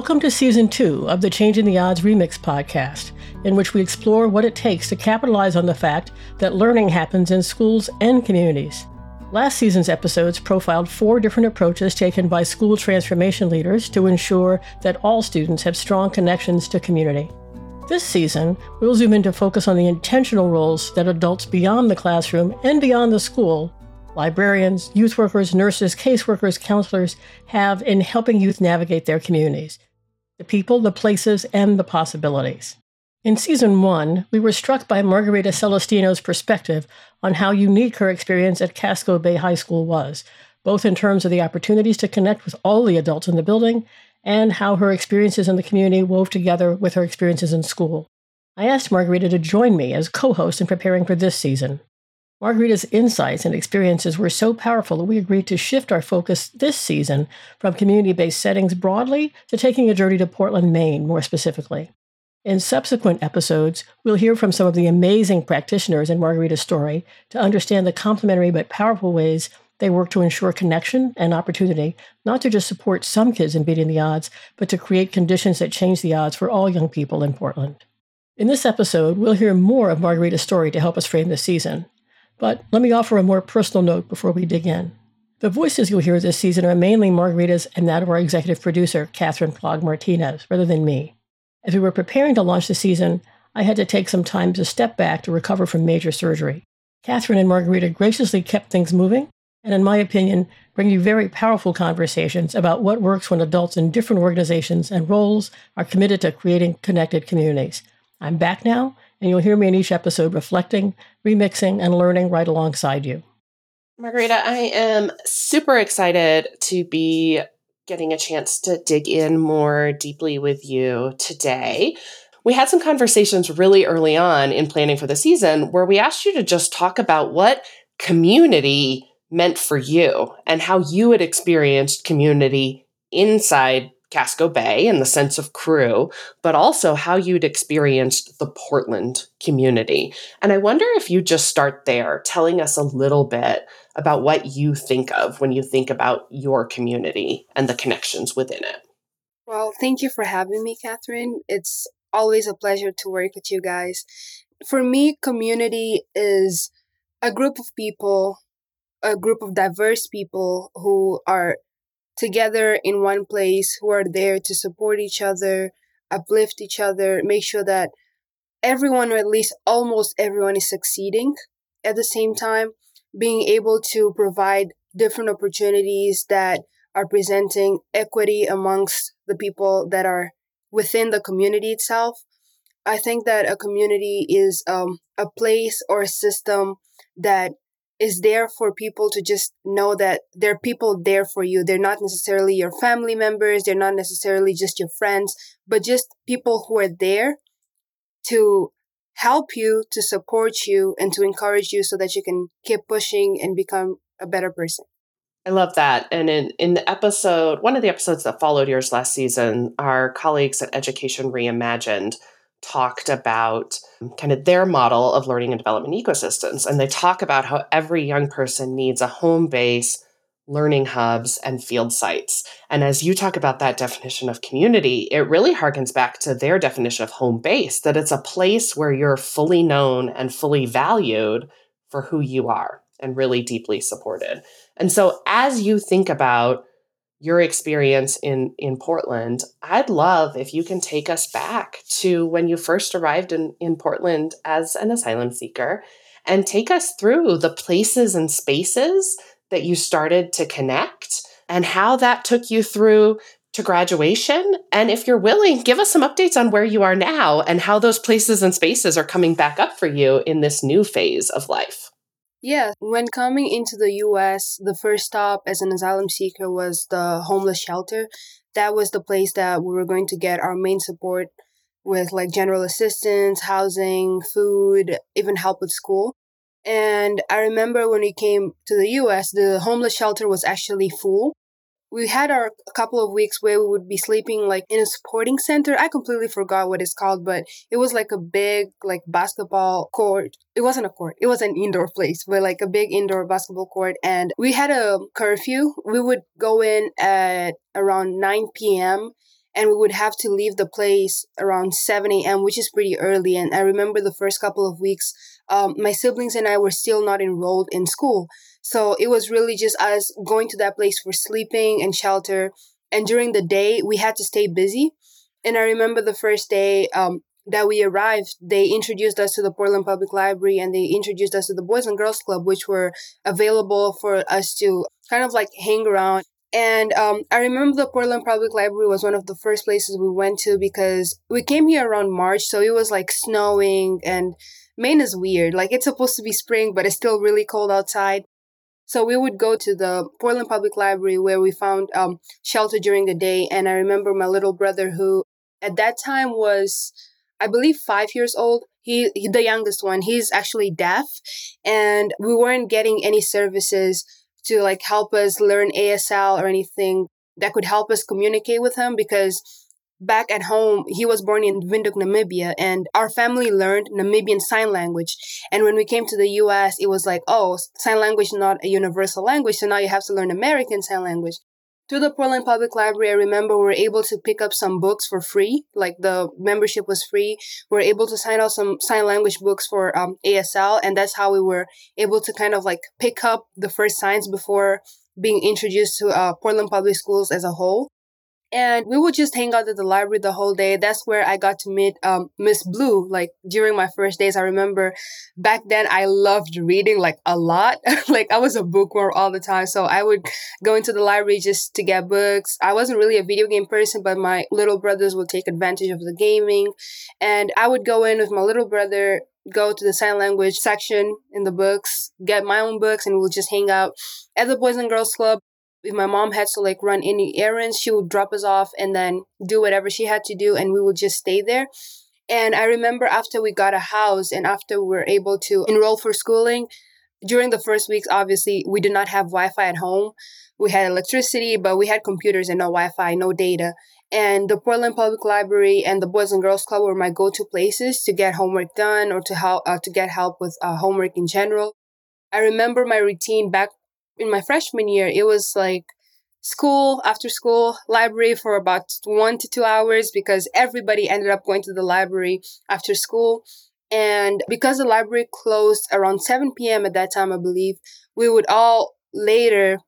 Welcome to Season 2 of the Changing the Odds Remix podcast, in which we explore what it takes to capitalize on the fact that learning happens in schools and communities. Last season's episodes profiled four different approaches taken by school transformation leaders to ensure that all students have strong connections to community. This season, we'll zoom in to focus on the intentional roles that adults beyond the classroom and beyond the school librarians, youth workers, nurses, caseworkers, counselors have in helping youth navigate their communities the people, the places, and the possibilities. In season one, we were struck by Margarida Celestino's perspective on how unique her experience at Casco Bay High School was, both in terms of the opportunities to connect with all the adults in the building and how her experiences in the community wove together with her experiences in school. I asked Margarida to join me as co host in preparing for this season. Margarida's insights and experiences were so powerful that we agreed to shift our focus this season from community based settings broadly to taking a journey to Portland, Maine more specifically. In subsequent episodes, we'll hear from some of the amazing practitioners in Margarida's story to understand the complementary but powerful ways they work to ensure connection and opportunity, not to just support some kids in beating the odds, but to create conditions that change the odds for all young people in Portland. In this episode, we'll hear more of Margarida's story to help us frame the season. But let me offer a more personal note before we dig in. The voices you'll hear this season are mainly Margarida's and that of our executive producer, Katherine Plog Martinez, rather than me. As we were preparing to launch the season, I had to take some time to step back to recover from major surgery. Katherine and Margarida graciously kept things moving, and in my opinion, bring you very powerful conversations about what works when adults in different organizations and roles are committed to creating connected communities. I'm back now, and you'll hear me in each episode reflecting, remixing, and learning right alongside you. Margarida, I am super excited to be getting a chance to dig in more deeply with you today. We had some conversations really early on in planning for the season where we asked you to just talk about what community meant for you and how you had experienced community inside Casco Bay and the sense of crew, but also how you'd experienced the Portland community. And I wonder if you just start there, telling us a little bit about what you think of when you think about your community and the connections within it. Well, thank you for having me, Katherine. It's always a pleasure to work with you guys. For me, community is a group of people, a group of diverse people who are together in one place who are there to support each other, uplift each other, make sure that everyone, or at least almost everyone, is succeeding at the same time, being able to provide different opportunities that are presenting equity amongst the people that are within the community itself. I think that a community is um, a place or a system that is there for people to just know that there are people there for you. They're not necessarily your family members, they're not necessarily just your friends, but just people who are there to help you, to support you, and to encourage you so that you can keep pushing and become a better person. I love that. And in, in the episode, one of the episodes that followed yours last season, our colleagues at Education Reimagined talked about kind of their model of learning and development ecosystems. And they talk about how every young person needs a home base, learning hubs, and field sites. And as you talk about that definition of community, it really harkens back to their definition of home base that it's a place where you're fully known and fully valued for who you are and really deeply supported. And so as you think about your experience in in Portland, I'd love if you can take us back to when you first arrived in, in Portland as an asylum seeker and take us through the places and spaces that you started to connect and how that took you through to graduation. And if you're willing, give us some updates on where you are now and how those places and spaces are coming back up for you in this new phase of life. Yeah, when coming into the US, the first stop as an asylum seeker was the homeless shelter. That was the place that we were going to get our main support with like general assistance, housing, food, even help with school. And I remember when we came to the US, the homeless shelter was actually full we had our a couple of weeks where we would be sleeping like in a sporting center. I completely forgot what it's called, but it was like a big like basketball court. It wasn't a court. It was an indoor place, but like a big indoor basketball court. And we had a curfew. We would go in at around 9 p.m. and we would have to leave the place around 7 a.m., which is pretty early. And I remember the first couple of weeks, um, my siblings and I were still not enrolled in school. So it was really just us going to that place for sleeping and shelter. And during the day, we had to stay busy. And I remember the first day um, that we arrived, they introduced us to the Portland Public Library and they introduced us to the Boys and Girls Club, which were available for us to kind of like hang around and um, I remember the Portland Public Library was one of the first places we went to because we came here around March, so it was like snowing and Maine is weird. Like it's supposed to be spring, but it's still really cold outside. So we would go to the Portland Public Library where we found um, shelter during the day. And I remember my little brother, who at that time was, I believe, five years old. He, he the youngest one. He's actually deaf, and we weren't getting any services to like help us learn ASL or anything that could help us communicate with him because back at home, he was born in Windhoek, Namibia, and our family learned Namibian Sign Language. And when we came to the US, it was like, oh, sign language not a universal language, so now you have to learn American Sign Language through the Portland Public Library, I remember we were able to pick up some books for free. Like the membership was free. We were able to sign out some sign language books for um, ASL, and that's how we were able to kind of like pick up the first signs before being introduced to uh, Portland Public Schools as a whole and we would just hang out at the library the whole day. That's where I got to meet um, Miss Blue. Like during my first days, I remember back then I loved reading like a lot. like I was a bookworm all the time, so I would go into the library just to get books. I wasn't really a video game person, but my little brothers would take advantage of the gaming, and I would go in with my little brother go to the sign language section in the books, get my own books, and we'll just hang out at the Boys and Girls Club if my mom had to like run any errands, she would drop us off and then do whatever she had to do, and we would just stay there. And I remember after we got a house and after we were able to enroll for schooling, during the first weeks, obviously, we did not have Wi Fi at home. We had electricity, but we had computers and no Wi Fi, no data. And the Portland Public Library and the Boys and Girls Club were my go to places to get homework done or to help uh, to get help with uh, homework in general. I remember my routine back in my freshman year, it was like school after school library for about one to two hours because everybody ended up going to the library after school. And because the library closed around 7 p.m. at that time, I believe, we would all later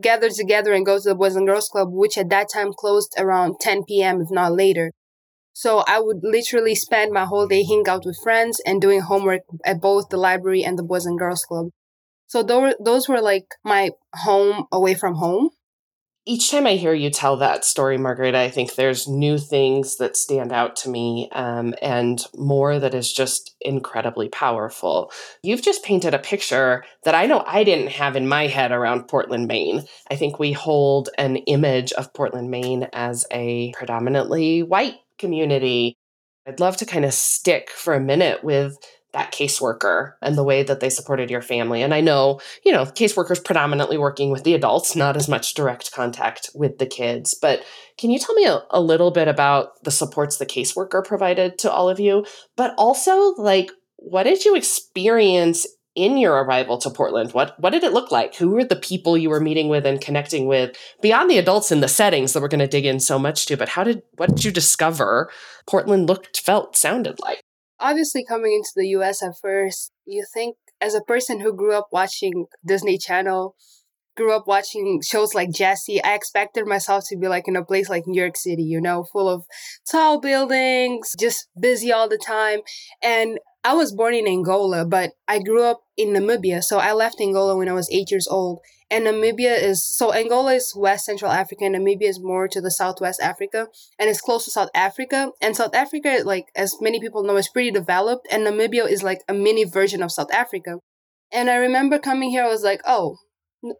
gather together and go to the Boys and Girls Club, which at that time closed around 10 p.m., if not later. So I would literally spend my whole day hanging out with friends and doing homework at both the library and the Boys and Girls Club. So those those were like my home away from home. Each time I hear you tell that story, Margaret, I think there's new things that stand out to me um, and more that is just incredibly powerful. You've just painted a picture that I know I didn't have in my head around Portland, Maine. I think we hold an image of Portland, Maine as a predominantly white community. I'd love to kind of stick for a minute with that caseworker and the way that they supported your family. And I know, you know, caseworkers predominantly working with the adults, not as much direct contact with the kids. But can you tell me a, a little bit about the supports the caseworker provided to all of you? But also, like, what did you experience in your arrival to Portland? What what did it look like? Who were the people you were meeting with and connecting with beyond the adults in the settings that we're going to dig in so much to? But how did what did you discover Portland looked, felt, sounded like? Obviously coming into the US at first, you think as a person who grew up watching Disney Channel, grew up watching shows like Jessie, I expected myself to be like in a place like New York City, you know, full of tall buildings, just busy all the time. And I was born in Angola, but I grew up in Namibia. So I left Angola when I was eight years old. And Namibia is so Angola is West Central Africa, and Namibia is more to the Southwest Africa, and it's close to South Africa. And South Africa, like as many people know, is pretty developed, and Namibia is like a mini version of South Africa. And I remember coming here, I was like, oh,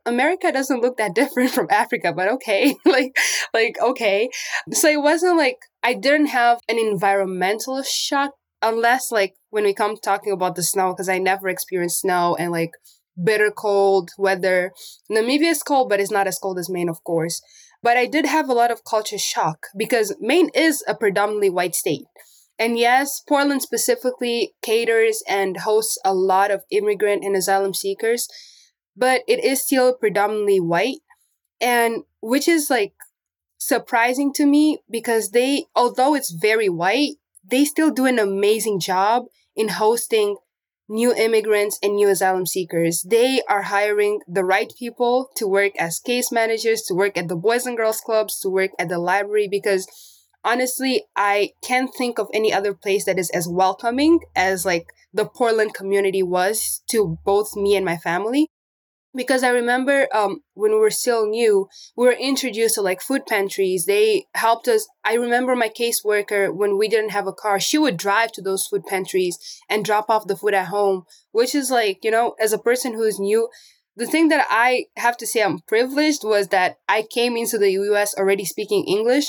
America doesn't look that different from Africa, but okay, like, like okay. So it wasn't like I didn't have an environmental shock unless like when we come talking about the snow, because I never experienced snow and like bitter cold weather. Namibia is cold, but it's not as cold as Maine, of course. But I did have a lot of culture shock because Maine is a predominantly white state. And yes, Portland specifically caters and hosts a lot of immigrant and asylum seekers, but it is still predominantly white. And which is like surprising to me because they, although it's very white, they still do an amazing job in hosting new immigrants and new asylum seekers. They are hiring the right people to work as case managers, to work at the Boys and Girls Clubs, to work at the library because honestly, I can't think of any other place that is as welcoming as like the Portland community was to both me and my family because I remember um, when we were still new, we were introduced to like food pantries. They helped us. I remember my caseworker when we didn't have a car, she would drive to those food pantries and drop off the food at home, which is like, you know, as a person who's new, the thing that I have to say I'm privileged was that I came into the US already speaking English.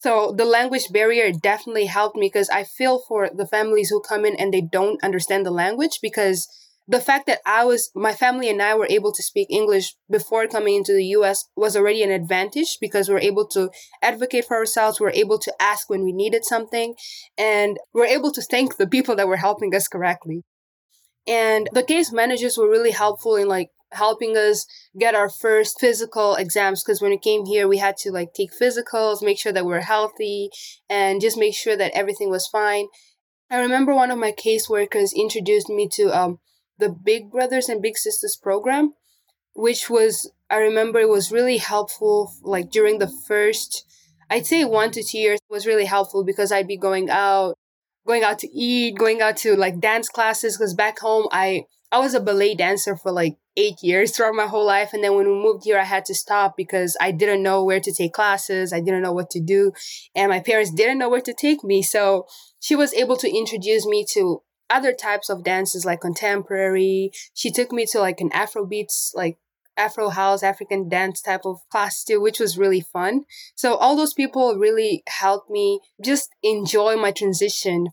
So the language barrier definitely helped me because I feel for the families who come in and they don't understand the language because the fact that I was, my family and I were able to speak English before coming into the US was already an advantage because we're able to advocate for ourselves. We're able to ask when we needed something and we're able to thank the people that were helping us correctly. And the case managers were really helpful in like helping us get our first physical exams because when we came here we had to like take physicals make sure that we we're healthy and just make sure that everything was fine i remember one of my caseworkers introduced me to um, the Big Brothers and Big Sisters program, which was, I remember it was really helpful, like during the first, I'd say one to two years was really helpful because I'd be going out, going out to eat, going out to like dance classes. Cause back home, I, I was a ballet dancer for like eight years throughout my whole life. And then when we moved here, I had to stop because I didn't know where to take classes. I didn't know what to do. And my parents didn't know where to take me. So she was able to introduce me to other types of dances like contemporary. She took me to like an Afro beats, like Afro house, African dance type of class too, which was really fun. So all those people really helped me just enjoy my transition.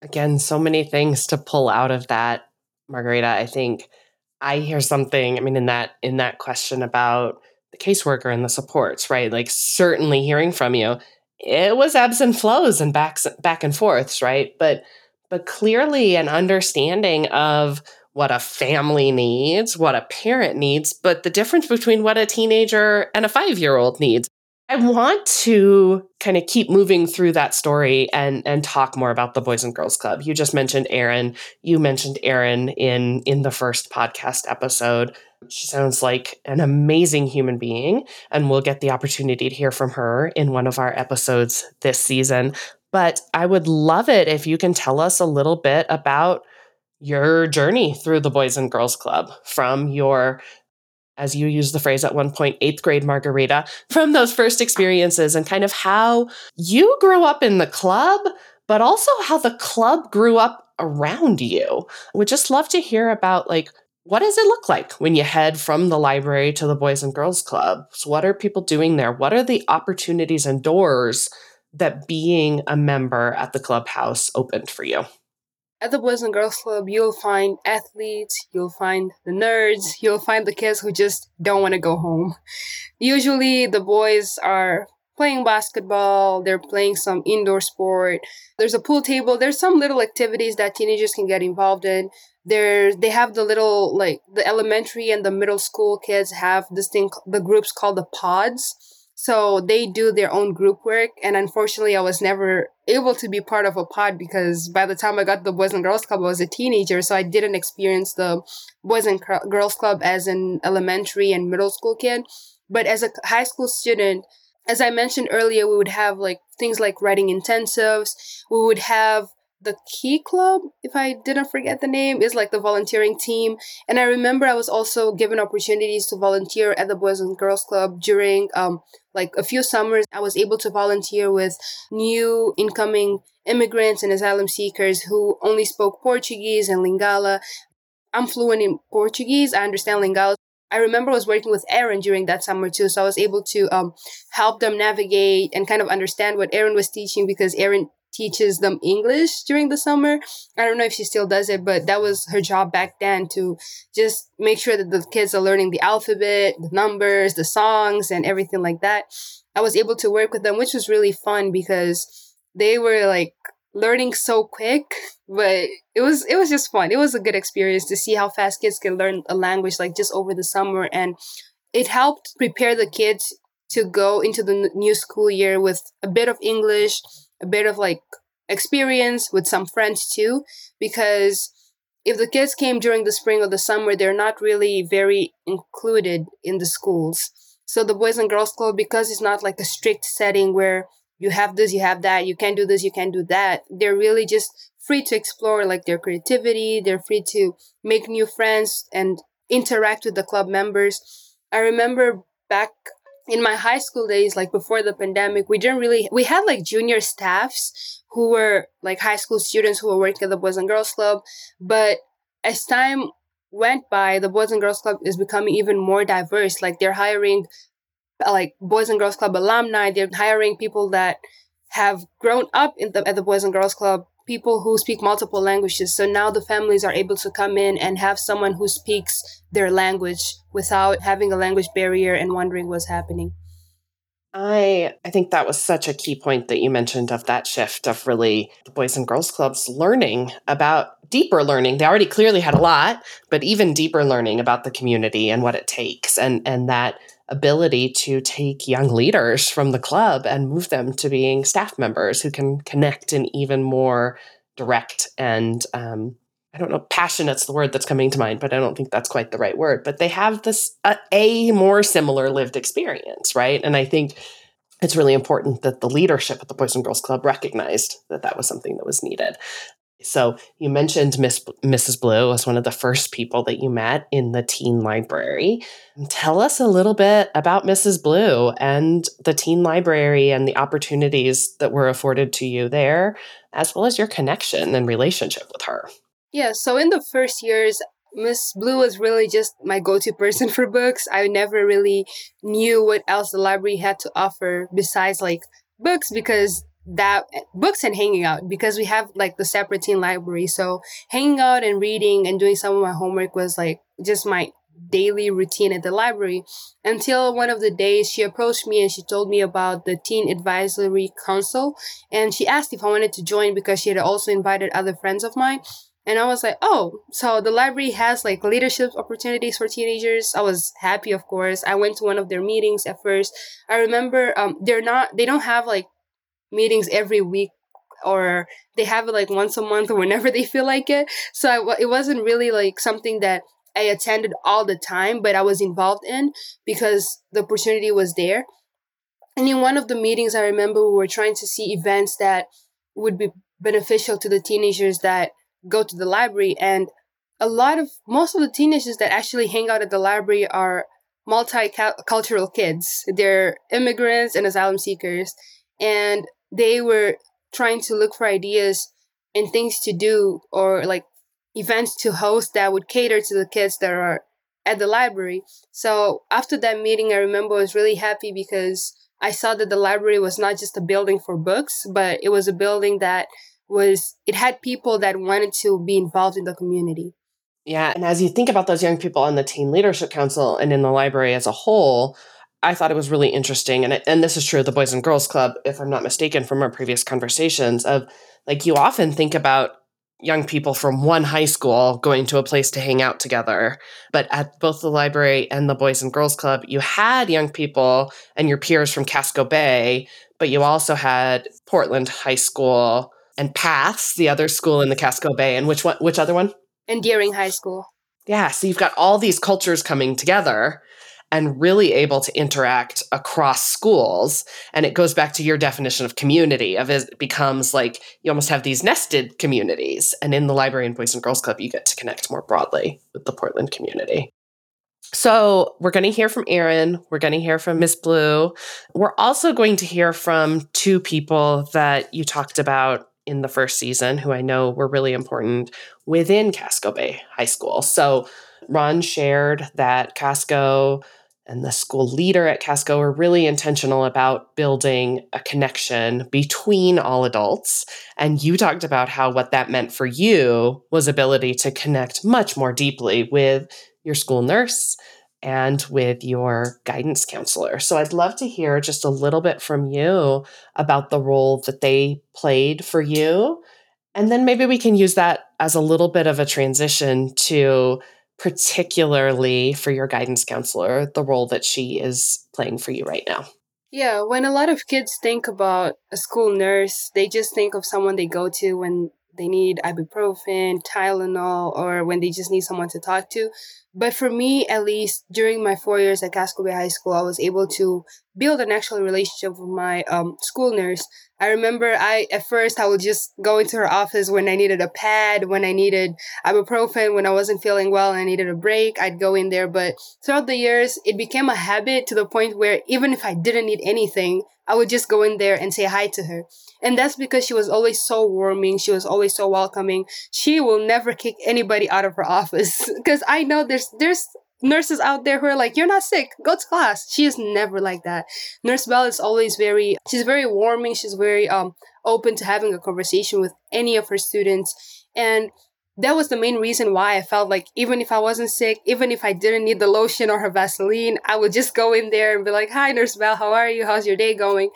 Again, so many things to pull out of that, Margarida. I think I hear something, I mean, in that in that question about the caseworker and the supports, right? Like certainly hearing from you, it was ebbs and flows and backs back and forths, right? But but clearly an understanding of what a family needs, what a parent needs, but the difference between what a teenager and a five year old needs. I want to kind of keep moving through that story and and talk more about the Boys and Girls Club. You just mentioned Erin. You mentioned Erin in in the first podcast episode. She sounds like an amazing human being, and we'll get the opportunity to hear from her in one of our episodes this season. But I would love it if you can tell us a little bit about your journey through the Boys and Girls Club from your, as you used the phrase at one point, eighth grade Margarida, from those first experiences and kind of how you grew up in the club, but also how the club grew up around you. Would just love to hear about like what does it look like when you head from the library to the Boys and Girls Club? So what are people doing there? What are the opportunities and doors that being a member at the clubhouse opened for you? At the Boys and Girls Club, you'll find athletes, you'll find the nerds, you'll find the kids who just don't want to go home. Usually, the boys are playing basketball, they're playing some indoor sport. There's a pool table, there's some little activities that teenagers can get involved in. There they have the little like the elementary and the middle school kids have this thing the groups called the pods so they do their own group work. And unfortunately, I was never able to be part of a pod because by the time I got the Boys and Girls Club, I was a teenager. So I didn't experience the Boys and Girls Club as an elementary and middle school kid. But as a high school student, as I mentioned earlier, we would have like things like writing intensives. We would have the Key Club, if I didn't forget the name, is like the volunteering team. And I remember I was also given opportunities to volunteer at the Boys and Girls Club during um like a few summers. I was able to volunteer with new incoming immigrants and asylum seekers who only spoke Portuguese and Lingala. I'm fluent in Portuguese. I understand Lingala. I remember I was working with Erin during that summer too, so I was able to um, help them navigate and kind of understand what Erin was teaching because Erin teaches them English during the summer. I don't know if she still does it, but that was her job back then to just make sure that the kids are learning the alphabet, the numbers, the songs, and everything like that. I was able to work with them, which was really fun because they were like learning so quick but it was it was just fun it was a good experience to see how fast kids can learn a language like just over the summer and it helped prepare the kids to go into the new school year with a bit of English, a bit of like experience with some friends too, because if the kids came during the spring or the summer, they're not really very included in the schools. So the Boys and Girls Club, because it's not like a strict setting where you have this, you have that, you can't do this, you can't do that, they're really just free to explore like their creativity. They're free to make new friends and interact with the club members. I remember back in my high school days, like before the pandemic, we didn't really, we had like junior staffs who were like high school students who were working at the Boys and Girls Club. But as time went by, the Boys and Girls Club is becoming even more diverse. Like they're hiring uh, like Boys and Girls Club alumni, they're hiring people that have grown up in the, at the Boys and Girls Club people who speak multiple languages. So now the families are able to come in and have someone who speaks their language without having a language barrier and wondering what's happening. I I think that was such a key point that you mentioned of that shift of really the Boys and Girls Clubs learning about deeper learning. They already clearly had a lot, but even deeper learning about the community and what it takes and and that ability to take young leaders from the club and move them to being staff members who can connect in even more direct and um, I don't know, passionate's the word that's coming to mind, but I don't think that's quite the right word. But they have this uh, a more similar lived experience, right? And I think it's really important that the leadership at the Boys and Girls Club recognized that that was something that was needed. So you mentioned Miss Mrs. Blue as one of the first people that you met in the teen library. Tell us a little bit about Mrs. Blue and the teen library and the opportunities that were afforded to you there, as well as your connection and relationship with her. Yeah, so in the first years, Miss Blue was really just my go-to person for books. I never really knew what else the library had to offer besides like books because that books and hanging out because we have like the separate teen library. So hanging out and reading and doing some of my homework was like just my daily routine at the library until one of the days she approached me and she told me about the teen advisory council and she asked if I wanted to join because she had also invited other friends of mine and I was like, oh, so the library has like leadership opportunities for teenagers. I was happy, of course. I went to one of their meetings at first. I remember um, they're not, they don't have like meetings every week or they have it like once a month or whenever they feel like it. So I, it wasn't really like something that I attended all the time, but I was involved in because the opportunity was there. And in one of the meetings, I remember we were trying to see events that would be beneficial to the teenagers that go to the library. And a lot of, most of the teenagers that actually hang out at the library are multicultural kids. They're immigrants and asylum seekers. And they were trying to look for ideas and things to do or like events to host that would cater to the kids that are at the library. So after that meeting, I remember I was really happy because I saw that the library was not just a building for books, but it was a building that was, it had people that wanted to be involved in the community. Yeah. And as you think about those young people on the Teen Leadership Council and in the library as a whole, I thought it was really interesting, and and this is true of the Boys and Girls Club, if I'm not mistaken, from our previous conversations. Of like you often think about young people from one high school going to a place to hang out together, but at both the library and the Boys and Girls Club, you had young people and your peers from Casco Bay, but you also had Portland High School and Paths, the other school in the Casco Bay, and which one? Which other one? Endearing High School. Yeah, so you've got all these cultures coming together and really able to interact across schools. And it goes back to your definition of community of it becomes like you almost have these nested communities. And in the library and Boys and Girls Club, you get to connect more broadly with the Portland community. So we're going to hear from Erin. We're going to hear from Miss Blue. We're also going to hear from two people that you talked about in the first season, who I know were really important within Casco Bay High School. So Ron shared that Casco and the school leader at Casco are really intentional about building a connection between all adults. And you talked about how what that meant for you was ability to connect much more deeply with your school nurse and with your guidance counselor. So I'd love to hear just a little bit from you about the role that they played for you. And then maybe we can use that as a little bit of a transition to particularly for your guidance counselor, the role that she is playing for you right now? Yeah, when a lot of kids think about a school nurse, they just think of someone they go to when they need ibuprofen, Tylenol, or when they just need someone to talk to. But for me, at least during my four years at Casco Bay High School, I was able to build an actual relationship with my um, school nurse. I remember I at first I would just go into her office when I needed a pad, when I needed ibuprofen, when I wasn't feeling well and I needed a break, I'd go in there. But throughout the years, it became a habit to the point where even if I didn't need anything, I would just go in there and say hi to her. And that's because she was always so warming. She was always so welcoming. She will never kick anybody out of her office. Because I know there's there's nurses out there who are like, You're not sick, go to class. She is never like that. Nurse Bell is always very she's very warming, she's very um open to having a conversation with any of her students. And that was the main reason why I felt like even if I wasn't sick, even if I didn't need the lotion or her Vaseline, I would just go in there and be like, Hi, Nurse Bell, how are you? How's your day going?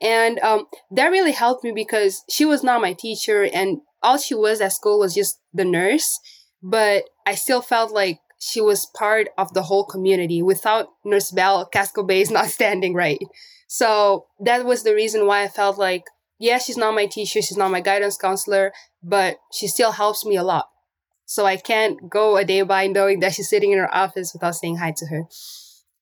And um, that really helped me because she was not my teacher and all she was at school was just the nurse. But I still felt like she was part of the whole community. Without Nurse Bell, Casco Bay is not standing right. So that was the reason why I felt like, yeah, she's not my teacher, she's not my guidance counselor, but she still helps me a lot. So I can't go a day by knowing that she's sitting in her office without saying hi to her.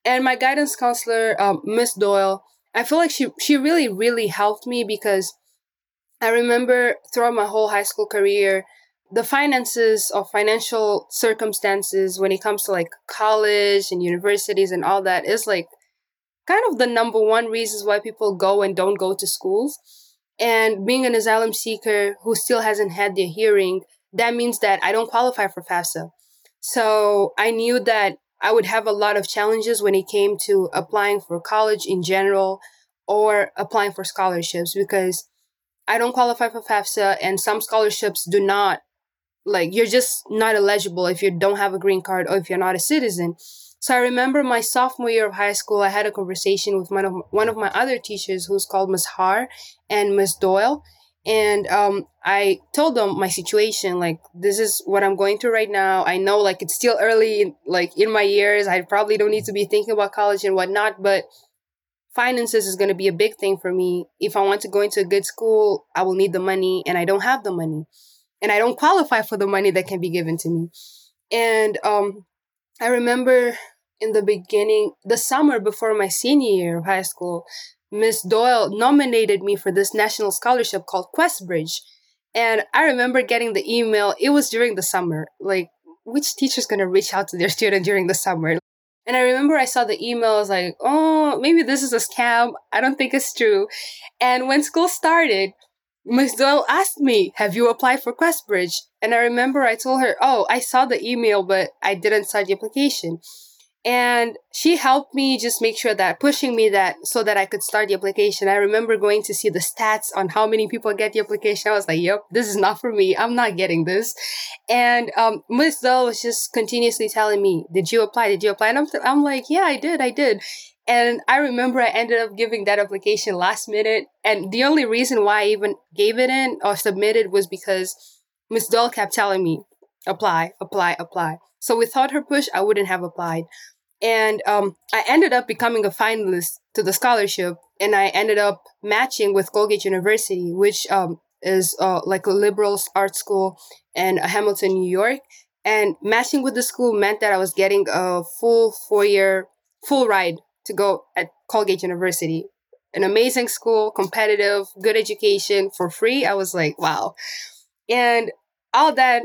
And my guidance counselor, um, Miss Doyle, I feel like she she really really helped me because I remember throughout my whole high school career the finances of financial circumstances when it comes to like college and universities and all that is like kind of the number one reasons why people go and don't go to schools. And being an asylum seeker who still hasn't had their hearing, that means that I don't qualify for FAFSA. So I knew that I would have a lot of challenges when it came to applying for college in general or applying for scholarships because I don't qualify for FAFSA and some scholarships do not like you're just not eligible if you don't have a green card or if you're not a citizen. So I remember my sophomore year of high school, I had a conversation with one of one of my other teachers who's called Ms. Har and Ms. Doyle. And um, I told them my situation, like this is what I'm going through right now. I know like it's still early, like in my years. I probably don't need to be thinking about college and whatnot, but finances is going to be a big thing for me. If I want to go into a good school, I will need the money, and I don't have the money and I don't qualify for the money that can be given to me. And um, I remember in the beginning, the summer before my senior year of high school, Miss Doyle nominated me for this national scholarship called QuestBridge. And I remember getting the email, it was during the summer. Like, which teacher's gonna reach out to their student during the summer? And I remember I saw the email, I was like, oh, maybe this is a scam. I don't think it's true. And when school started, Ms. Doyle asked me, Have you applied for QuestBridge? And I remember I told her, Oh, I saw the email, but I didn't start the application. And she helped me just make sure that pushing me that so that I could start the application. I remember going to see the stats on how many people get the application. I was like, yep, this is not for me. I'm not getting this. And um, Ms. Doyle was just continuously telling me, did you apply? Did you apply? And I'm, I'm like, yeah, I did. I did. And I remember I ended up giving that application last minute. And the only reason why I even gave it in or submitted was because Miss Doyle kept telling me, apply, apply, apply. So without her push, I wouldn't have applied. And um, I ended up becoming a finalist to the scholarship. And I ended up matching with Colgate University, which um, is uh, like a liberal arts school in Hamilton, New York. And matching with the school meant that I was getting a full four year, full ride to go at Colgate University. An amazing school, competitive, good education for free. I was like, wow. And all that,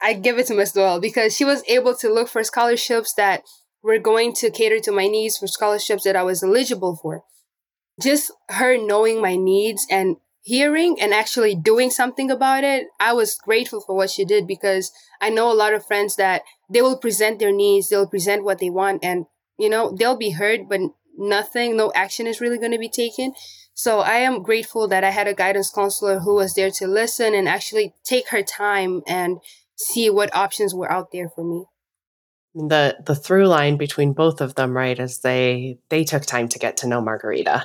I give it to Miss Doyle because she was able to look for scholarships that were going to cater to my needs for scholarships that I was eligible for. Just her knowing my needs and hearing and actually doing something about it, I was grateful for what she did because I know a lot of friends that they will present their needs, they'll present what they want, and you know, they'll be heard, but nothing, no action is really going to be taken. So I am grateful that I had a guidance counselor who was there to listen and actually take her time and see what options were out there for me. The the through line between both of them, right, is they they took time to get to know Margarida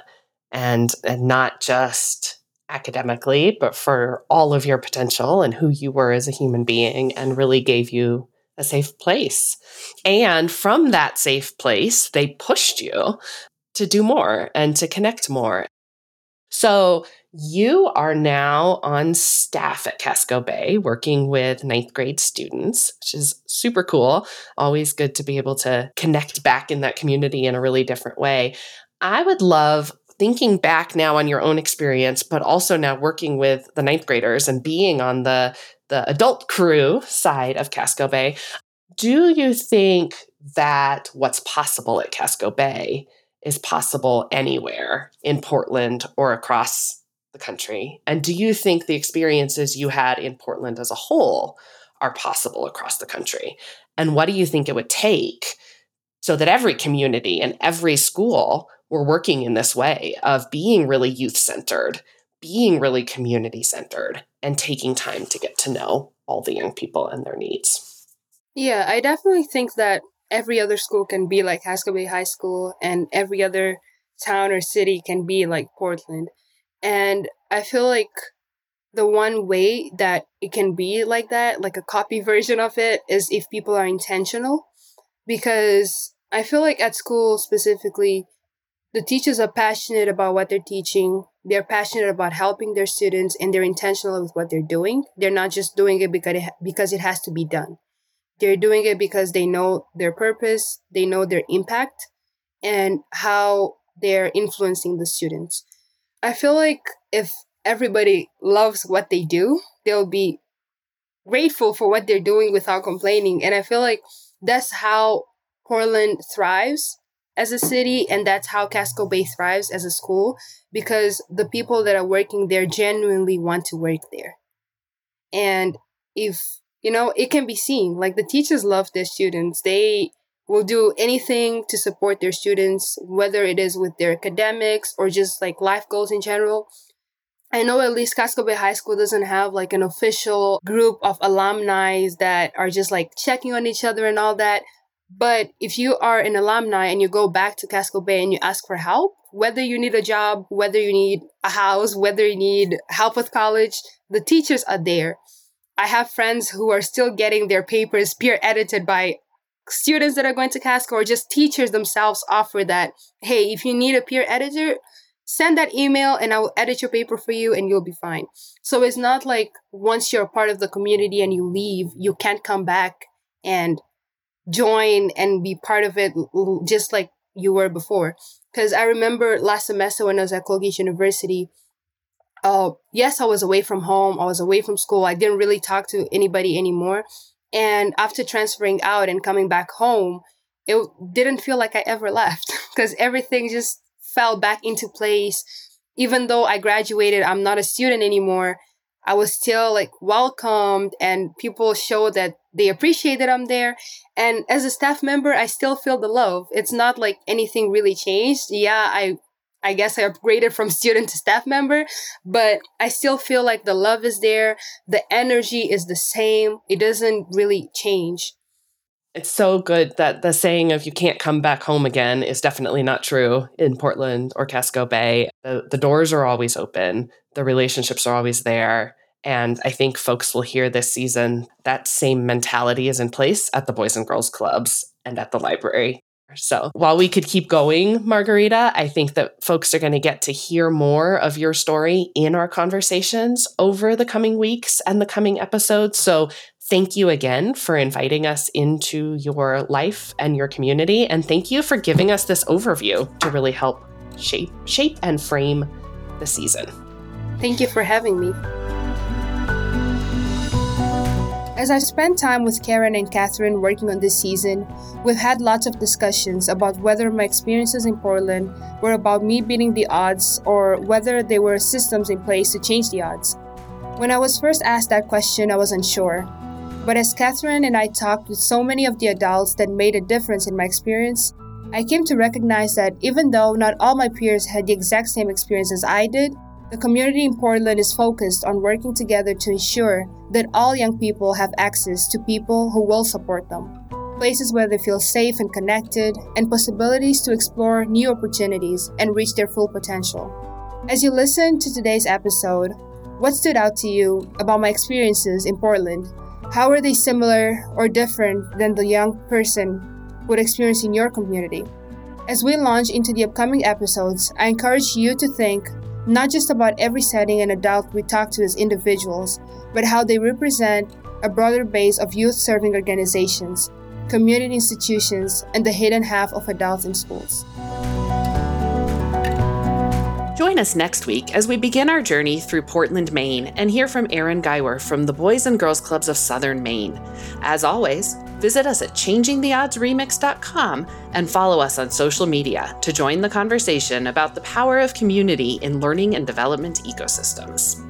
and and not just academically, but for all of your potential and who you were as a human being and really gave you a safe place. And from that safe place, they pushed you to do more and to connect more. So, you are now on staff at Casco Bay working with ninth grade students, which is super cool. Always good to be able to connect back in that community in a really different way. I would love thinking back now on your own experience, but also now working with the ninth graders and being on the, the adult crew side of Casco Bay. Do you think that what's possible at Casco Bay is possible anywhere in Portland or across the country? And do you think the experiences you had in Portland as a whole are possible across the country? And what do you think it would take so that every community and every school were working in this way of being really youth centered, being really community centered, and taking time to get to know all the young people and their needs? Yeah, I definitely think that every other school can be like Casco Bay High School, and every other town or city can be like Portland. And I feel like the one way that it can be like that, like a copy version of it, is if people are intentional. Because I feel like at school specifically, the teachers are passionate about what they're teaching. They're passionate about helping their students and they're intentional with what they're doing. They're not just doing it because it, because it has to be done. They're doing it because they know their purpose, they know their impact, and how they're influencing the students. I feel like if everybody loves what they do, they'll be grateful for what they're doing without complaining. And I feel like that's how Portland thrives as a city, and that's how Casco Bay thrives as a school because the people that are working there genuinely want to work there. And if, you know, it can be seen, like the teachers love their students. They will do anything to support their students, whether it is with their academics or just like life goals in general. I know at least Casco Bay High School doesn't have like an official group of alumni that are just like checking on each other and all that. But if you are an alumni and you go back to Casco Bay and you ask for help, whether you need a job, whether you need a house, whether you need help with college, the teachers are there. I have friends who are still getting their papers peer edited by students that are going to Casco or just teachers themselves offer that, hey, if you need a peer editor, send that email and I will edit your paper for you and you'll be fine. So it's not like once you're part of the community and you leave, you can't come back and join and be part of it just like you were before. Because I remember last semester when I was at Colgate University, uh, yes, I was away from home, I was away from school, I didn't really talk to anybody anymore. And after transferring out and coming back home, it didn't feel like I ever left because everything just fell back into place. Even though I graduated, I'm not a student anymore. I was still like welcomed and people showed that they appreciate that I'm there. And as a staff member, I still feel the love. It's not like anything really changed. Yeah, I I guess I upgraded from student to staff member, but I still feel like the love is there. The energy is the same. It doesn't really change. It's so good that the saying of you can't come back home again is definitely not true in Portland or Casco Bay. The, the doors are always open, the relationships are always there. And I think folks will hear this season that same mentality is in place at the Boys and Girls Clubs and at the library. So while we could keep going, Margarida, I think that folks are going to get to hear more of your story in our conversations over the coming weeks and the coming episodes. So thank you again for inviting us into your life and your community. And thank you for giving us this overview to really help shape, shape and frame the season. Thank you for having me. As I've spent time with Karen and Katherine working on this season, we've had lots of discussions about whether my experiences in Portland were about me beating the odds or whether there were systems in place to change the odds. When I was first asked that question, I was unsure. But as Katherine and I talked with so many of the adults that made a difference in my experience, I came to recognize that even though not all my peers had the exact same experience as I did, the community in Portland is focused on working together to ensure that all young people have access to people who will support them, places where they feel safe and connected, and possibilities to explore new opportunities and reach their full potential. As you listen to today's episode, what stood out to you about my experiences in Portland? How are they similar or different than the young person would experience in your community? As we launch into the upcoming episodes, I encourage you to think not just about every setting and adult we talk to as individuals, but how they represent a broader base of youth serving organizations, community institutions, and the hidden half of adults in schools. Join us next week as we begin our journey through Portland, Maine, and hear from Erin Geiwer from the Boys and Girls Clubs of Southern Maine. As always, visit us at changingtheoddsremix.com and follow us on social media to join the conversation about the power of community in learning and development ecosystems.